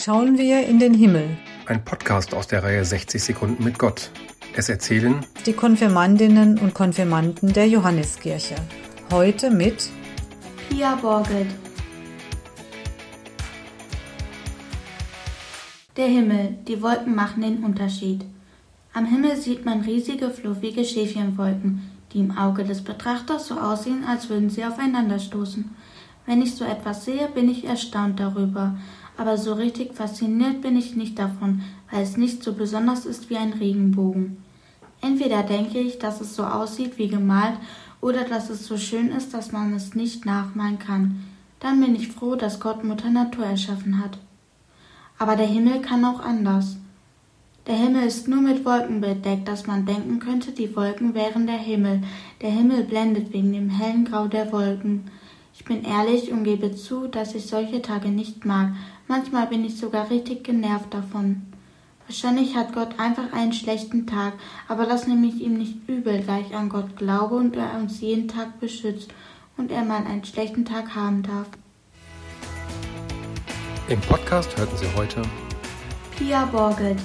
schauen wir in den Himmel. Ein Podcast aus der Reihe 60 Sekunden mit Gott. Es erzählen die Konfirmandinnen und Konfirmanden der Johanneskirche. Heute mit Pia Borgelt. Der Himmel, die Wolken machen den Unterschied. Am Himmel sieht man riesige, fluffige Schäfchenwolken, die im Auge des Betrachters so aussehen, als würden sie aufeinanderstoßen. Wenn ich so etwas sehe, bin ich erstaunt darüber, aber so richtig fasziniert bin ich nicht davon, weil es nicht so besonders ist wie ein Regenbogen. Entweder denke ich, dass es so aussieht wie gemalt, oder dass es so schön ist, dass man es nicht nachmalen kann. Dann bin ich froh, dass Gott Mutter Natur erschaffen hat. Aber der Himmel kann auch anders. Der Himmel ist nur mit Wolken bedeckt, dass man denken könnte, die Wolken wären der Himmel. Der Himmel blendet wegen dem hellen Grau der Wolken. Ich bin ehrlich und gebe zu, dass ich solche Tage nicht mag. Manchmal bin ich sogar richtig genervt davon. Wahrscheinlich hat Gott einfach einen schlechten Tag, aber das nehme ich ihm nicht übel, da ich an Gott glaube und er uns jeden Tag beschützt und er mal einen schlechten Tag haben darf. Im Podcast hörten Sie heute Pia Borgelt